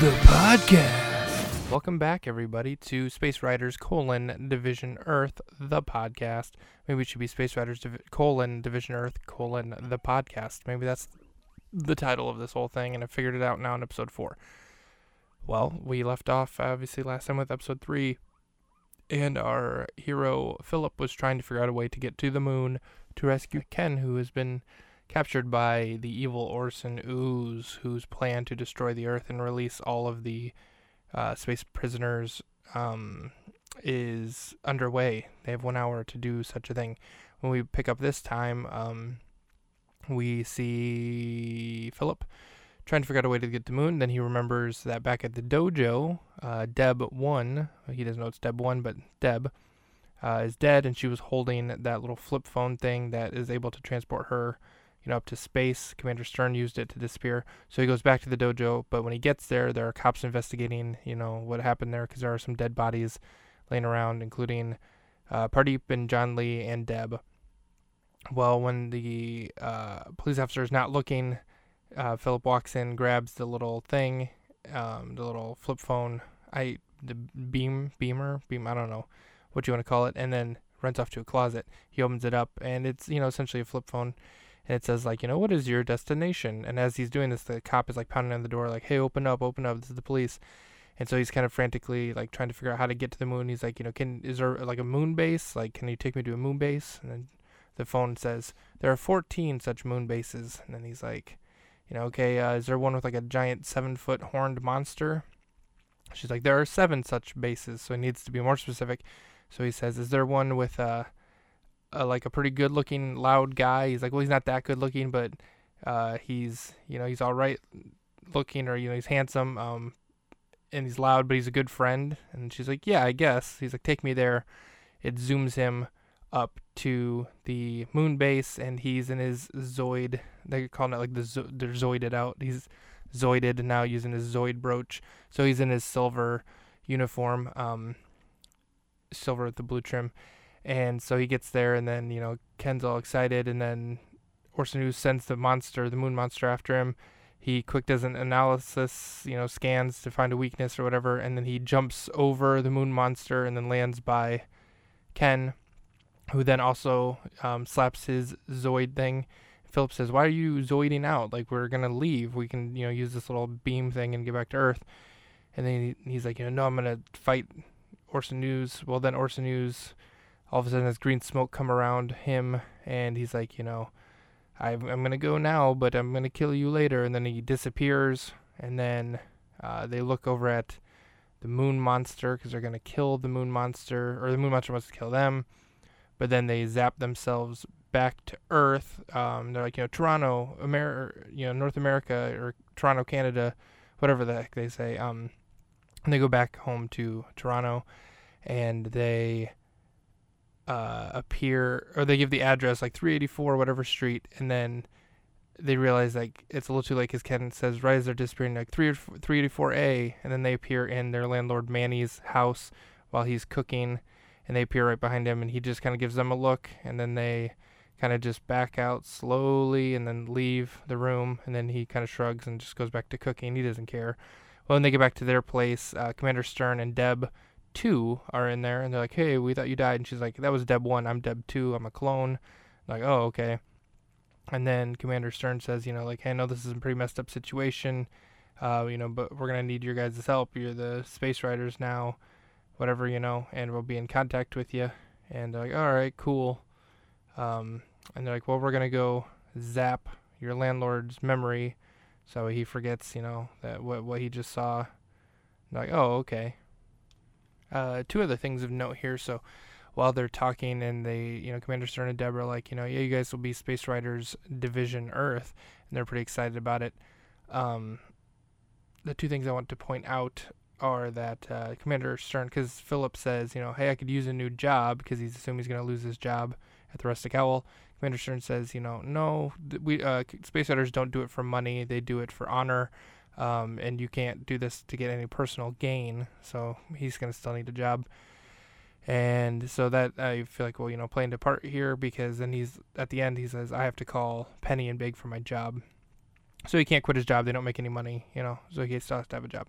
the podcast. Welcome back, everybody, to Space Riders colon Division Earth, the podcast. Maybe it should be Space Riders colon Division Earth colon the podcast. Maybe that's the title of this whole thing, and I figured it out now in episode four. Well, we left off obviously last time with episode three, and our hero Philip was trying to figure out a way to get to the moon to rescue Ken, who has been captured by the evil Orson Ooze, whose plan to destroy the Earth and release all of the uh, space prisoners um, is underway. They have one hour to do such a thing. When we pick up this time, um, we see Philip trying to figure out a way to get to the moon. Then he remembers that back at the dojo, uh, Deb 1, he doesn't know it's Deb 1, but Deb, uh, is dead, and she was holding that little flip phone thing that is able to transport her you know, up to space. Commander Stern used it to disappear. So he goes back to the dojo, but when he gets there, there are cops investigating, you know, what happened there because there are some dead bodies laying around, including uh, Pardeep and John Lee and Deb. Well, when the uh, police officer is not looking, uh, Philip walks in, grabs the little thing, um, the little flip phone, I the beam beamer beam I don't know what you want to call it, and then runs off to a closet. He opens it up, and it's you know essentially a flip phone and it says like you know what is your destination? And as he's doing this the cop is like pounding on the door like hey open up open up this is the police. And so he's kind of frantically like trying to figure out how to get to the moon. He's like you know can is there like a moon base? Like can you take me to a moon base? And then the phone says there are 14 such moon bases. And then he's like you know okay uh, is there one with like a giant seven foot horned monster? She's like there are seven such bases so he needs to be more specific. So he says is there one with uh a, like a pretty good looking loud guy. He's like, well, he's not that good looking, but uh, he's you know he's all right looking, or you know he's handsome, um, and he's loud, but he's a good friend. And she's like, yeah, I guess. He's like, take me there. It zooms him up to the moon base, and he's in his Zoid. They're calling it like the zo- they're Zoided out. He's Zoided now using his Zoid brooch. So he's in his silver uniform, um, silver with the blue trim and so he gets there, and then, you know, Ken's all excited, and then Ooze sends the monster, the moon monster, after him. He quick does an analysis, you know, scans to find a weakness or whatever, and then he jumps over the moon monster and then lands by Ken, who then also um, slaps his Zoid thing. Philip says, "Why are you Zoiding out? Like we're gonna leave. We can, you know, use this little beam thing and get back to Earth." And then he's like, "You know, no, I'm gonna fight Orson Ooze." Well, then Orson Ooze all of a sudden, this green smoke come around him, and he's like, you know, I'm, I'm gonna go now, but I'm gonna kill you later. And then he disappears, and then uh, they look over at the moon monster because they're gonna kill the moon monster, or the moon monster wants to kill them. But then they zap themselves back to Earth. Um, they're like, you know, Toronto, America, you know, North America, or Toronto, Canada, whatever the heck they say. Um, and they go back home to Toronto, and they uh, appear or they give the address like 384 whatever street and then they realize like it's a little too late because Ken says right as they're disappearing like 3 384A and then they appear in their landlord Manny's house while he's cooking and they appear right behind him and he just kind of gives them a look and then they kind of just back out slowly and then leave the room and then he kind of shrugs and just goes back to cooking. He doesn't care. Well when they get back to their place uh, Commander Stern and Deb two are in there, and they're like, "Hey, we thought you died," and she's like, "That was Deb one. I'm Deb two. I'm a clone." Like, oh, okay. And then Commander Stern says, you know, like, "Hey, I know this is a pretty messed up situation, uh, you know, but we're gonna need your guys' help. You're the space riders now, whatever, you know, and we'll be in contact with you." And they're like, "All right, cool." Um, and they're like, "Well, we're gonna go zap your landlord's memory." So he forgets, you know, that what what he just saw. And like, oh, okay. Uh, two other things of note here. So while they're talking and they, you know, Commander Stern and Deborah like, you know, yeah, you guys will be Space Riders Division Earth, and they're pretty excited about it. Um, the two things I want to point out are that uh, Commander Stern, because Philip says, you know, hey, I could use a new job because he's assuming he's going to lose his job at the Rustic Owl. Commander Stern says, you know, no, we uh, Space Riders don't do it for money; they do it for honor um, and you can't do this to get any personal gain. So he's going to still need a job. And so that I feel like, well, you know, playing a part here because then he's at the end, he says, I have to call Penny and beg for my job. so he can't quit his job. They don't make any money, you know, so he still has to have a job.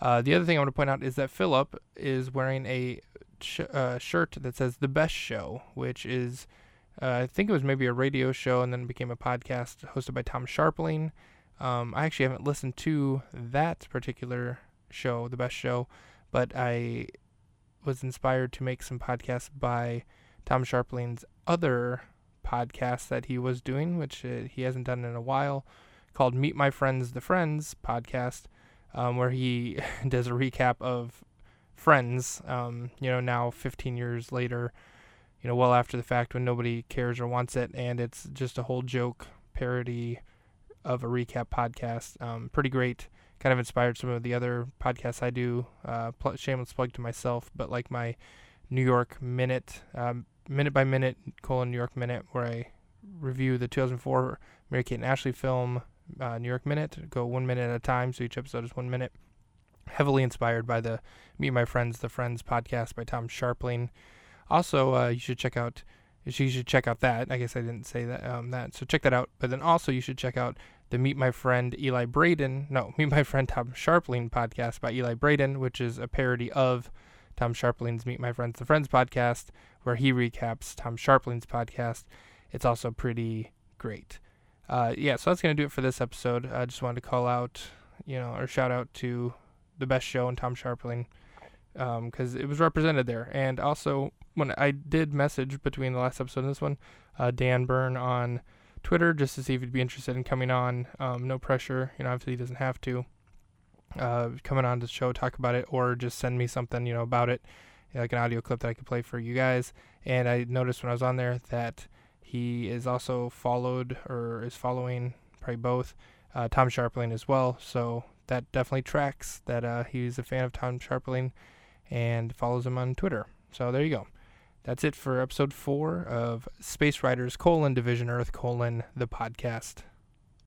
Uh, the other thing I want to point out is that Philip is wearing a sh- uh, shirt that says "The Best Show," which is, uh, I think it was maybe a radio show and then became a podcast hosted by Tom Scharpling. Um, I actually haven't listened to that particular show, The Best Show, but I was inspired to make some podcasts by Tom Scharpling's other podcast that he was doing, which uh, he hasn't done in a while, called Meet My Friends, the Friends podcast, um, where he does a recap of Friends, um, you know, now 15 years later, you know, well after the fact when nobody cares or wants it, and it's just a whole joke parody of a recap podcast. Um, pretty great. Kind of inspired some of the other podcasts I do. Uh, pl- shameless plug to myself, but like my New York Minute, um, minute by minute colon New York Minute, where I review the 2004 Mary Kate and Ashley film uh, New York Minute. Go one minute at a time, so each episode is one minute. Heavily inspired by the Meet My Friends, the Friends podcast by Tom Scharpling. Also, uh, you should check out. You should check out that. I guess I didn't say that. Um, that. So check that out. But then also you should check out the Meet My Friend Eli Braden. No, Meet My Friend Tom Scharpling podcast by Eli Braden, which is a parody of Tom Scharpling's Meet My Friends the Friends podcast, where he recaps Tom Scharpling's podcast. It's also pretty great. Uh, yeah, so that's gonna do it for this episode. I just wanted to call out, you know, or shout out to the best show and Tom Scharpling because um, it was represented there. And also, when I did message between the last episode and this one, uh, Dan Beirne on Twitter just to see if he'd be interested in coming on. Um, no pressure, you know, obviously he doesn't have to. Uh, coming on to the show, talk about it, or just send me something, you know, about it, like an audio clip that I could play for you guys. And I noticed when I was on there that he is also followed or is following probably both uh, Tom Scharpling as well. So that definitely tracks that uh, he's a fan of Tom Scharpling and follows him on Twitter. So there you go. That's it for episode four of Space Riders colon Division Earth colon the podcast.